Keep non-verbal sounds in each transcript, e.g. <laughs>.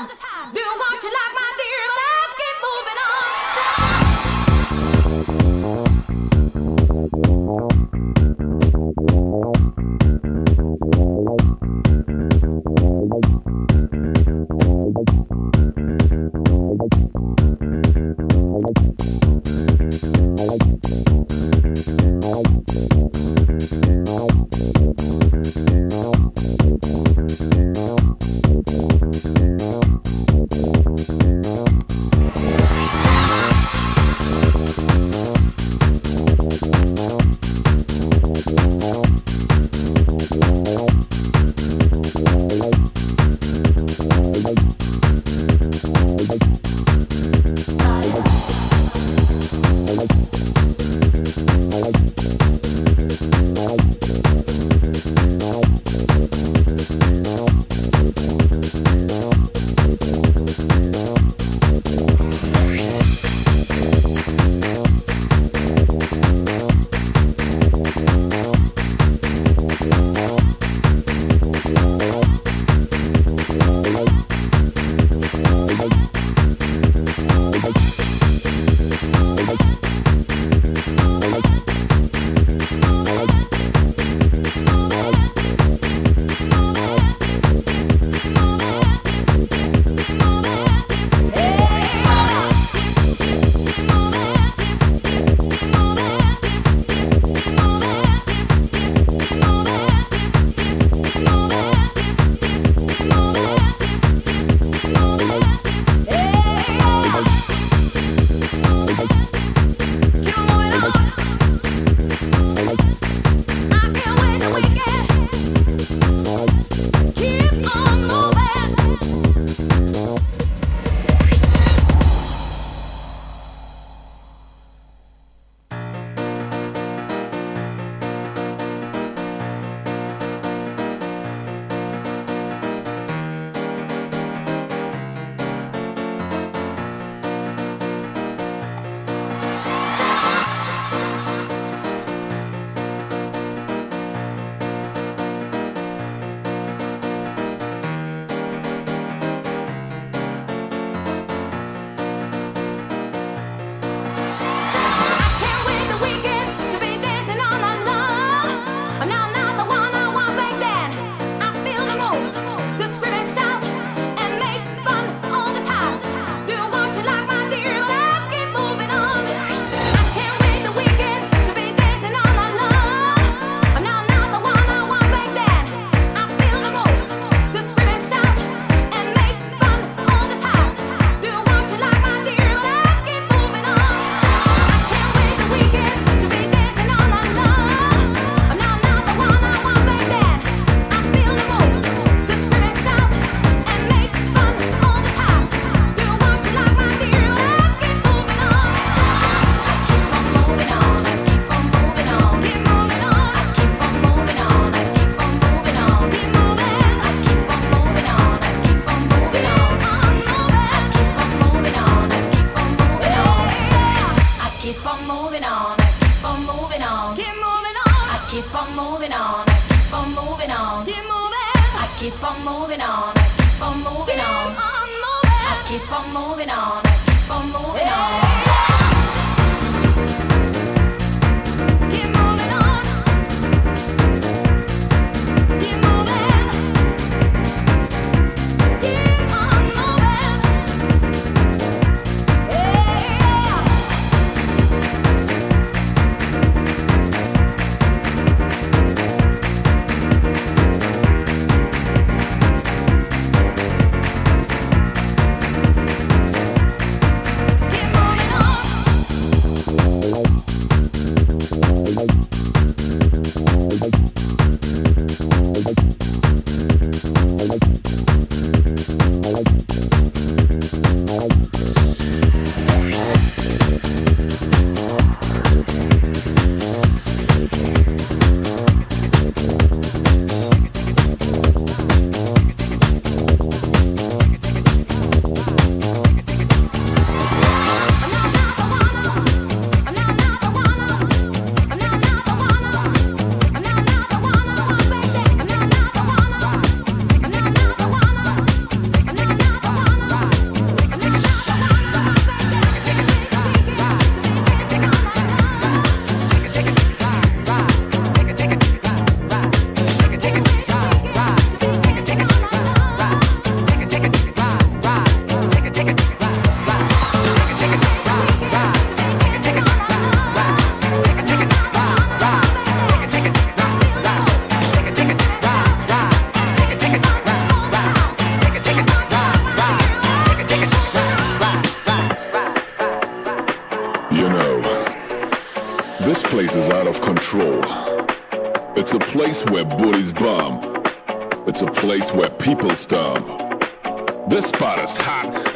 Mom! keep on moving on. I keep on moving on. Keep moving. I keep on moving on. I keep on moving on. I keep on moving on. I keep on moving on.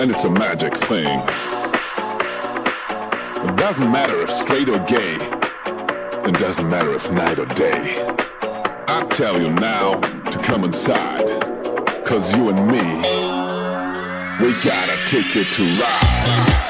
and it's a magic thing. It doesn't matter if straight or gay, it doesn't matter if night or day. I tell you now to come inside, cause you and me, we gotta take it to ride.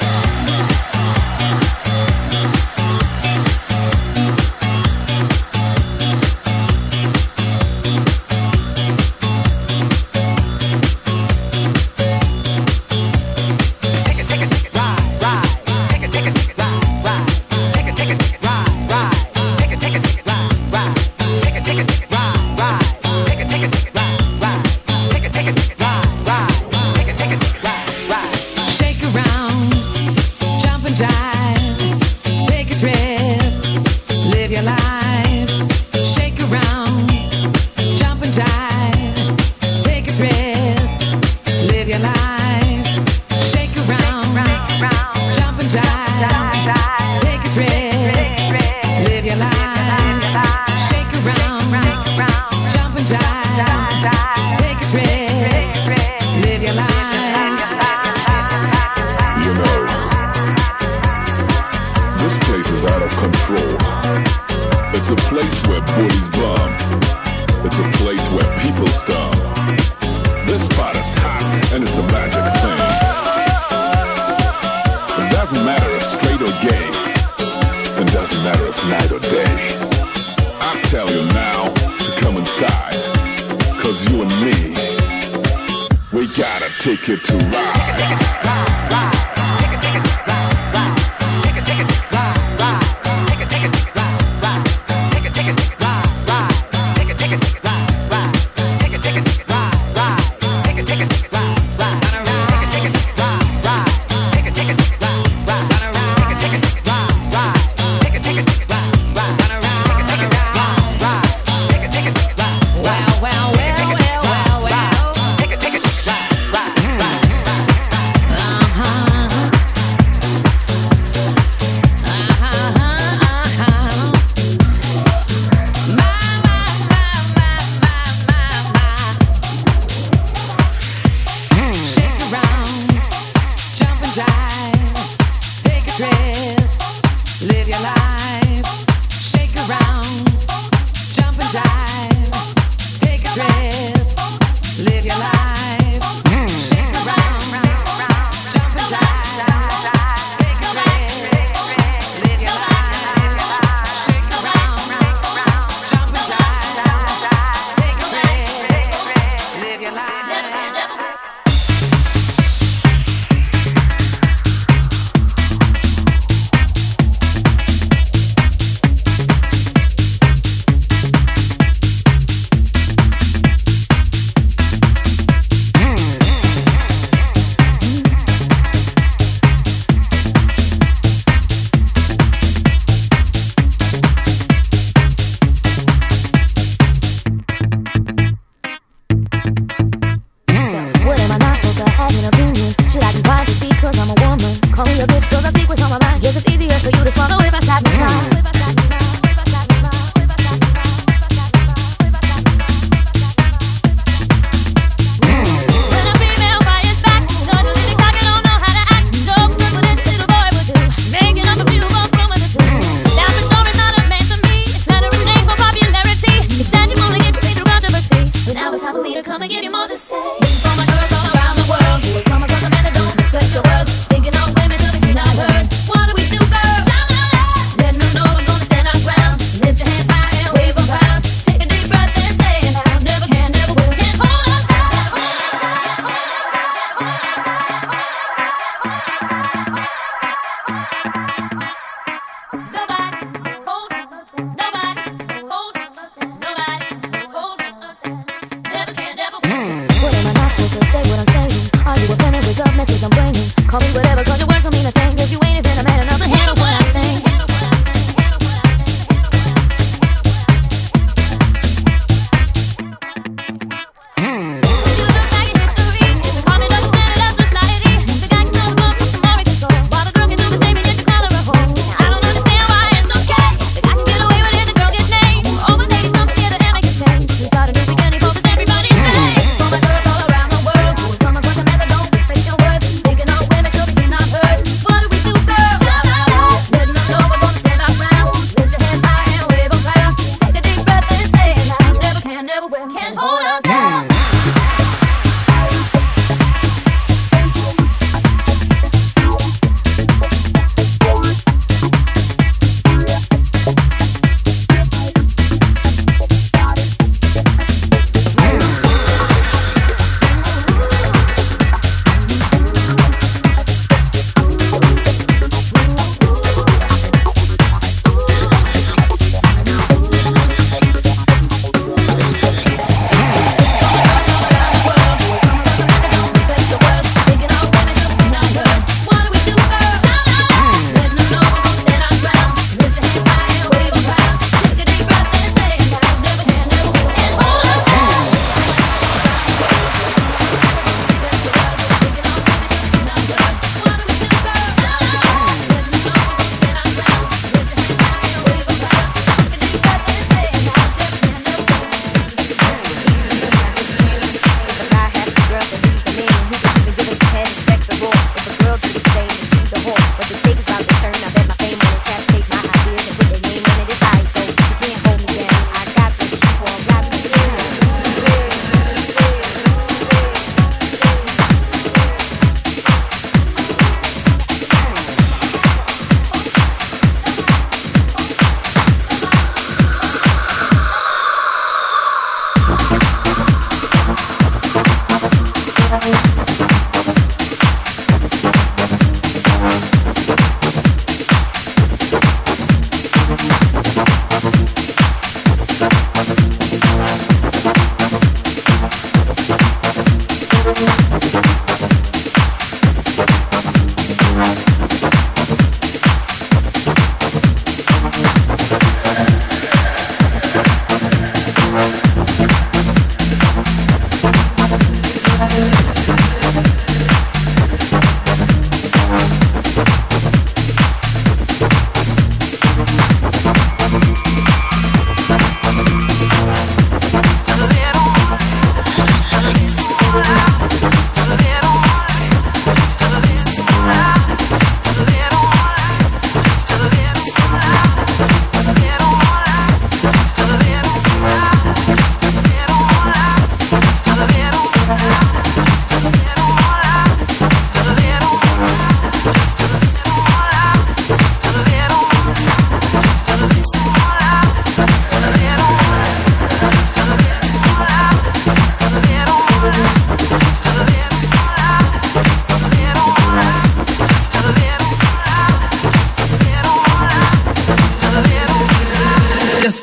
we gotta take it to ride. <laughs>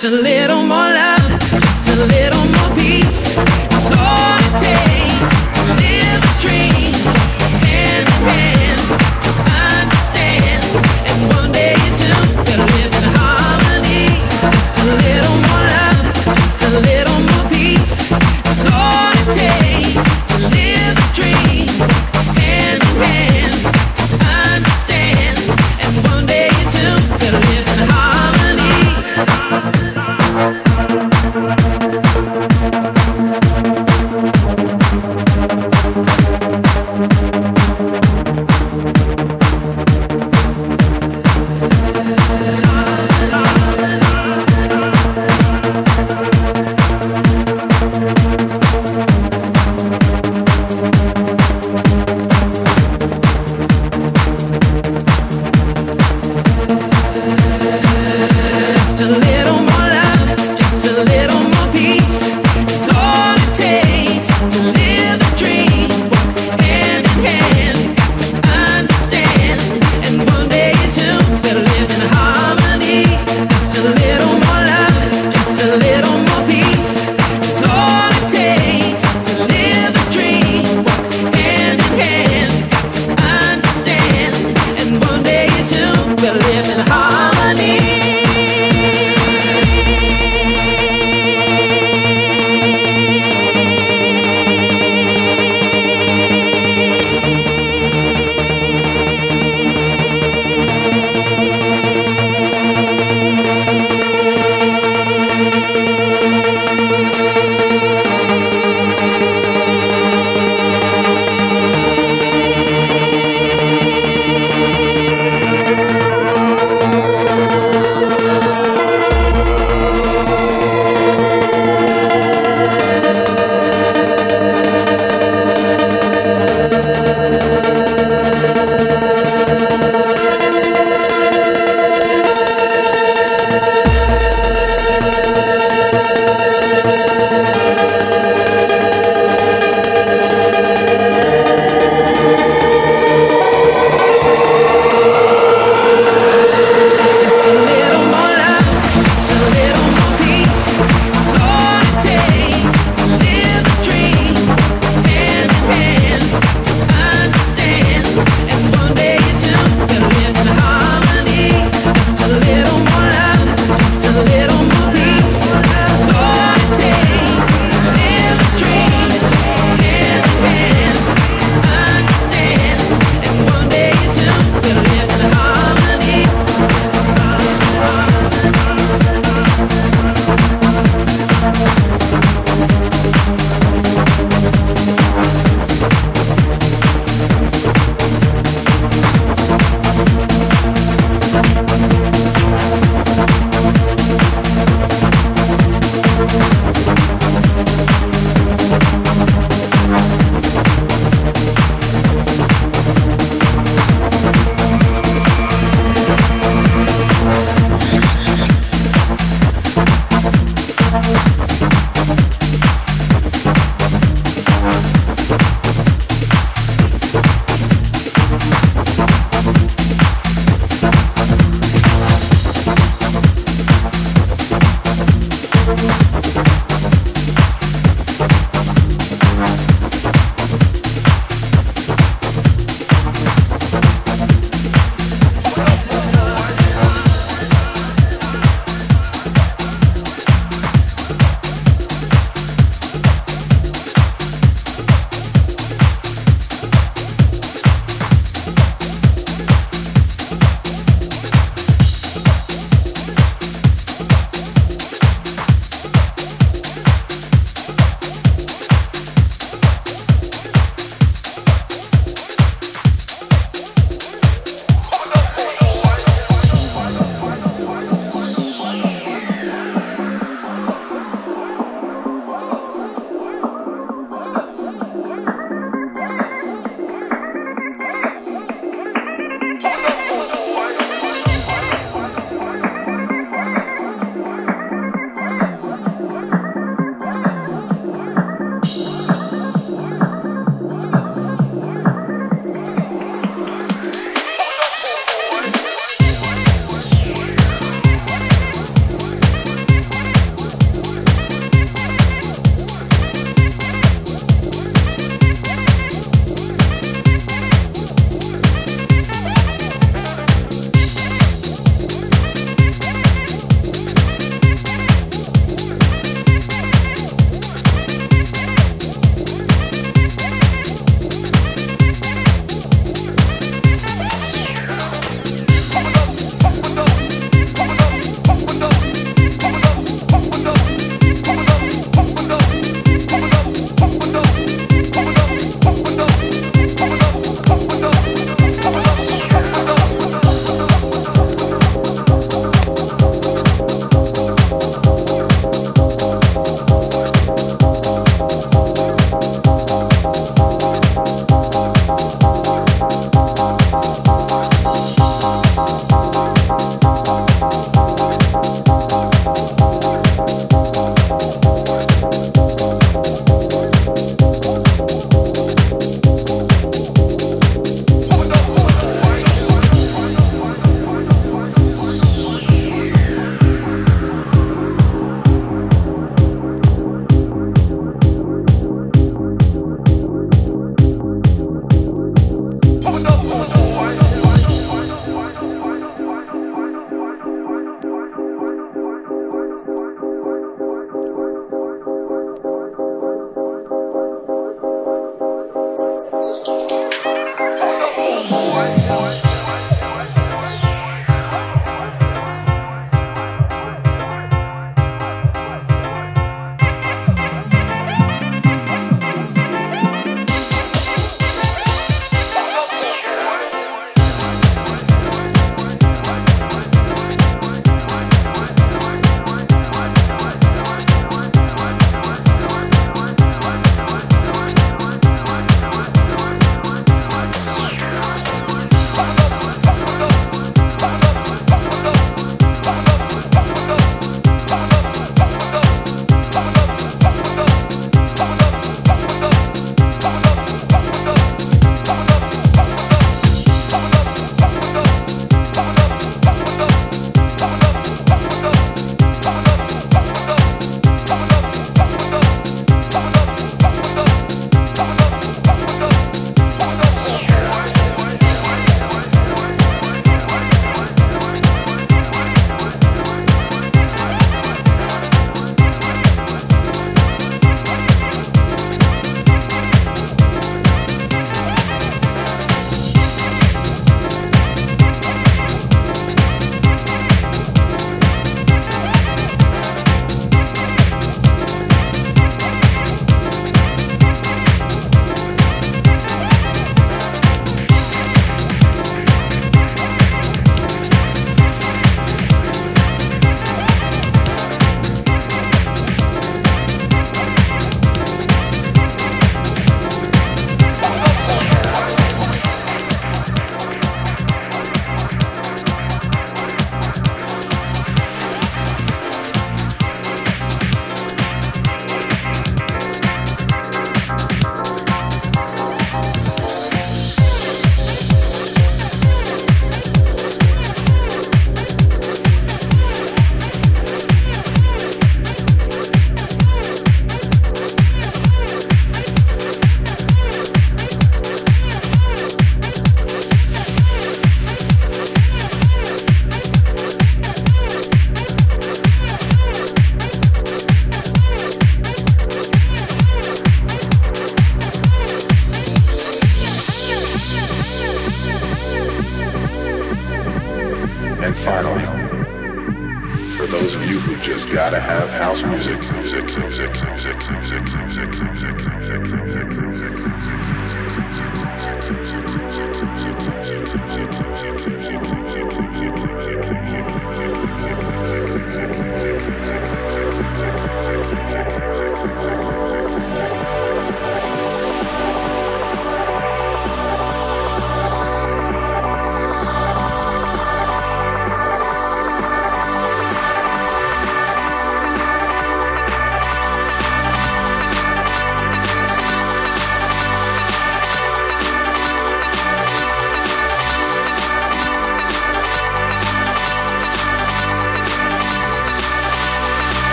Just a little more love, just a little more peace.